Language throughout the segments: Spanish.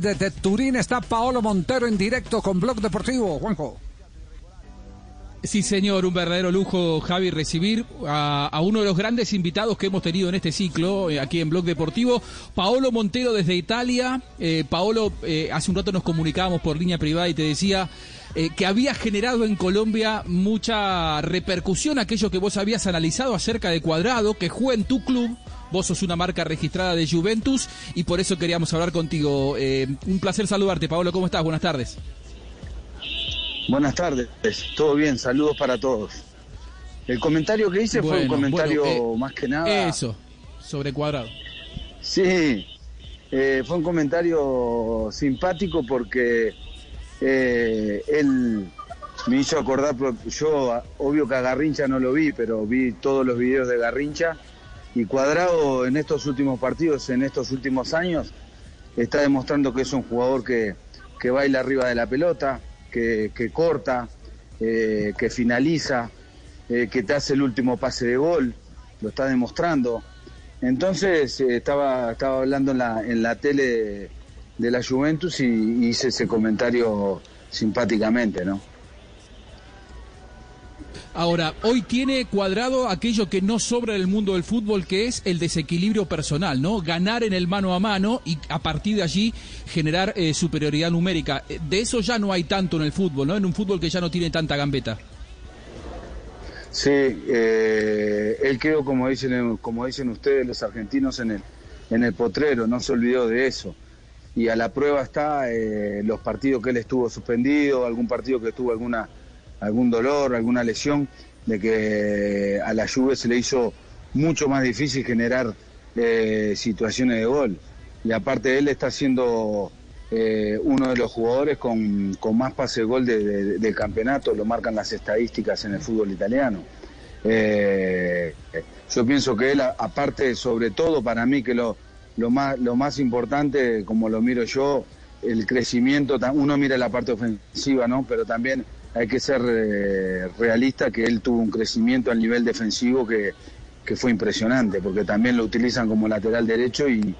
Desde Turín está Paolo Montero en directo con Blog Deportivo. Juanjo. Sí, señor, un verdadero lujo, Javi, recibir a, uno de los grandes invitados que hemos tenido en este ciclo, eh, aquí en Blog Deportivo, Paolo Montero desde Italia. Eh, Paolo, eh, hace un rato nos comunicábamos por línea privada y te decía que había generado en Colombia mucha repercusión aquello que vos habías analizado acerca de Cuadrado, que juega en tu club. Vos sos una marca registrada de Juventus y por eso queríamos hablar contigo. Eh, un placer saludarte, Paolo. ¿Cómo estás? Buenas tardes. Buenas tardes, todo bien, saludos para todos. El comentario que hice bueno, fue un comentario bueno, eh, más que nada. Eso, sobre cuadrado. Sí, eh, fue un comentario simpático porque eh, él me hizo acordar, yo obvio que a Garrincha no lo vi, pero vi todos los videos de Garrincha y Cuadrado en estos últimos partidos, en estos últimos años, está demostrando que es un jugador que, que baila arriba de la pelota, que, que corta, eh, que finaliza, eh, que te hace el último pase de gol, lo está demostrando. Entonces eh, estaba, estaba hablando en la, en la tele de, la Juventus y, hice ese comentario simpáticamente, ¿no? Ahora, hoy tiene cuadrado aquello que no sobra en el mundo del fútbol, que es el desequilibrio personal, ¿no? Ganar en el mano a mano y a partir de allí generar eh, superioridad numérica. De eso ya no hay tanto en el fútbol, ¿no? En un fútbol que ya no tiene tanta gambeta. Sí, eh, él quedó, como dicen, como dicen ustedes, los argentinos, en el, en el potrero, no se olvidó de eso. Y a la prueba está eh, los partidos que él estuvo suspendido, algún partido que tuvo alguna algún dolor, alguna lesión, de que a la Juve se le hizo mucho más difícil generar eh, situaciones de gol. Y aparte él está siendo eh, uno de los jugadores con, con más pase gol de, de, del campeonato, lo marcan las estadísticas en el fútbol italiano. Eh, yo pienso que él, aparte, sobre todo para mí, que lo, lo, más, lo más importante, como lo miro yo, el crecimiento, uno mira la parte ofensiva, ¿no? Pero también hay que ser eh, realista que él tuvo un crecimiento al nivel defensivo que, que, fue impresionante, porque también lo utilizan como lateral derecho y,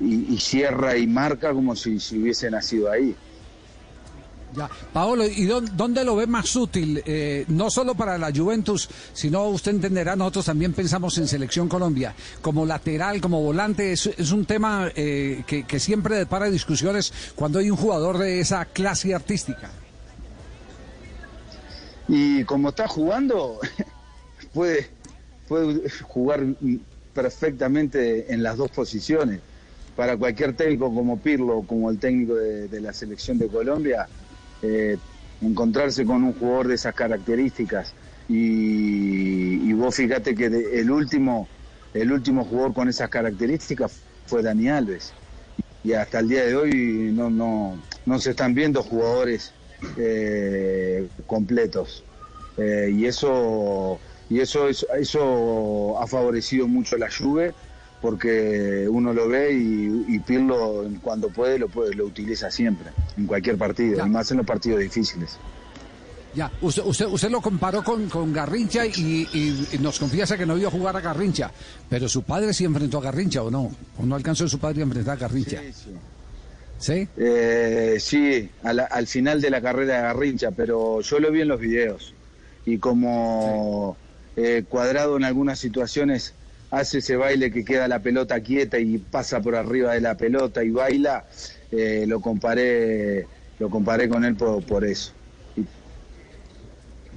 y, cierra y marca como si, si, hubiese nacido ahí. Ya. Paolo, ¿y dónde lo ve más útil? Eh, no solo para la Juventus, sino usted entenderá, nosotros también pensamos en Selección Colombia. Como lateral, como volante, es, es un tema eh, que, que siempre depara discusiones cuando hay un jugador de esa clase artística y como está jugando, puede, puede jugar perfectamente en las dos posiciones. Para cualquier técnico como Pirlo, como el técnico de, la selección de Colombia, eh, encontrarse con un jugador de esas características y, vos fíjate que el último el último jugador con esas características fue Dani Alves y hasta el día de hoy no no no se están viendo jugadores eh, completos. Eh, y eso, y eso, eso, eso ha favorecido mucho la Juve porque uno lo ve y, y Pirlo cuando puede lo puede lo utiliza siempre en cualquier partido, ya. y más en los partidos difíciles. Ya, usted, usted, usted lo comparó con, con Garrincha y, y, y, nos confiesa que no vio jugar a Garrincha, pero su padre sí enfrentó a Garrincha o no, o no alcanzó su padre a enfrentar a Garrincha. Sí, sí. ¿Sí? Eh, sí, a la, al final de la carrera de Garrincha, pero yo lo vi en los videos. Y como sí. eh, cuadrado en algunas situaciones hace ese baile que queda la pelota quieta y pasa por arriba de la pelota y baila, eh, lo comparé lo comparé con él por, por eso.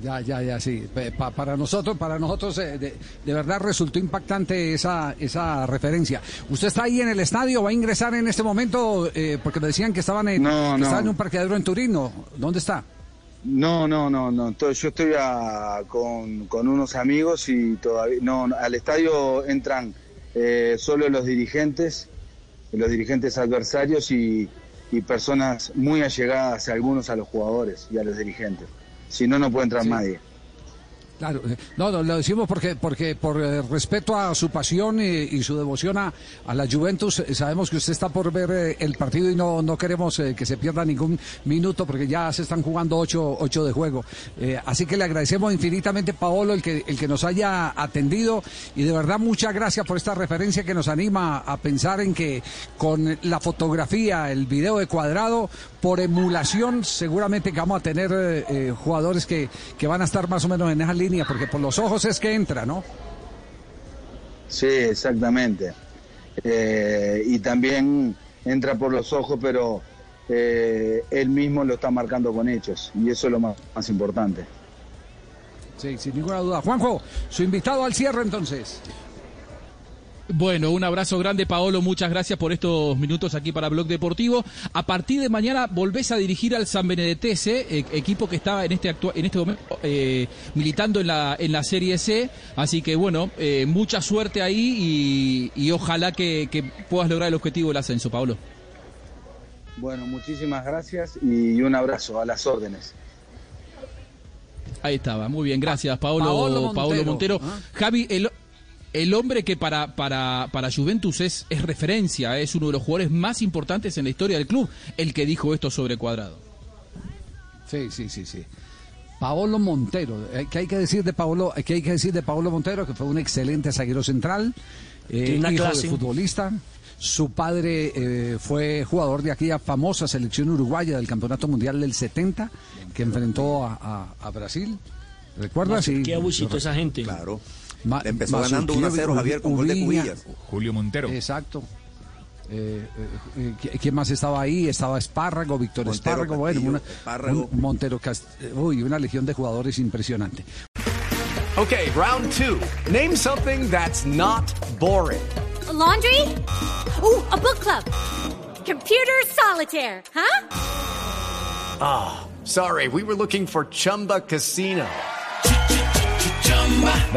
Ya, ya, ya, sí. Pa, para nosotros, para nosotros, eh, de, de, verdad resultó impactante esa, esa referencia. ¿Usted está ahí en el estadio? ¿Va a ingresar en este momento? Eh, porque me decían que estaban en, no, que no. estaban en un parqueadero en Turino. ¿Dónde está? No, no, no, no. Yo estoy a, con, con, unos amigos y todavía no, al estadio entran eh, solo los dirigentes, los dirigentes adversarios y, y personas muy allegadas, algunos a los jugadores y a los dirigentes. Si no, no puede entrar nadie. Claro, eh, no, no, lo decimos porque, porque por eh, respeto a su pasión y, su devoción a, a la Juventus, eh, sabemos que usted está por ver el partido y no, no queremos que se pierda ningún minuto porque ya se están jugando ocho, ocho de juego. Así que le agradecemos infinitamente, Paolo, el que, el que nos haya atendido y de verdad muchas gracias por esta referencia que nos anima a pensar en que con la fotografía, el video de cuadrado, por emulación, seguramente vamos a tener jugadores que, que van a estar más o menos en esa línea, porque por los ojos es que entra, ¿no? Sí, exactamente. Eh, y también entra por los ojos, pero eh, él mismo lo está marcando con hechos, y eso es lo más, más importante. Sí, sin ninguna duda. Juanjo, su invitado al cierre entonces. Bueno, un abrazo grande, Paolo. Muchas gracias por estos minutos aquí para Blog Deportivo. A partir de mañana volvés a dirigir al San Benedetese, eh, equipo que está en este actua- en este momento eh, militando en la en la Serie C. Así que bueno, eh, mucha suerte ahí y, y ojalá que, que puedas lograr el objetivo del ascenso, Paolo. Bueno, muchísimas gracias y un abrazo a las órdenes. Ahí estaba, muy bien, gracias, Paolo, Paolo. Montero. Ah. Javi, el, el hombre que para, para, para Juventus es, es referencia, es uno de los jugadores más importantes en la historia del club, el que dijo esto sobre Cuadrado. Sí, sí, sí, sí. Paolo Montero, eh, ¿qué hay que decir de Paolo? ¿Qué hay que decir de Paolo Montero? Que fue un excelente zaguero central, eh, hijo clase. de futbolista. Su padre eh, fue jugador de aquella famosa selección uruguaya del Campeonato Mundial del 70, que enfrentó a, a- a Brasil. ¿Recuerdas? Sí. Qué abusito esa gente. Claro. Ma- empezó ganando 1 a 0 Javier con gol de. Cubillas. Julio Montero. Exacto. Eh, eh, eh, ¿Quién más estaba ahí? Estaba Espárrago, Víctor Montero Espárrago, bueno, Castillo, una, Espárrago. un Montero Cast- uy, una legión de jugadores impresionante. Okay, round two. Name something that's not boring. laundry? Ooh, a book club. Computer solitaire, huh? Ah, sorry, we were looking for Chumba Casino.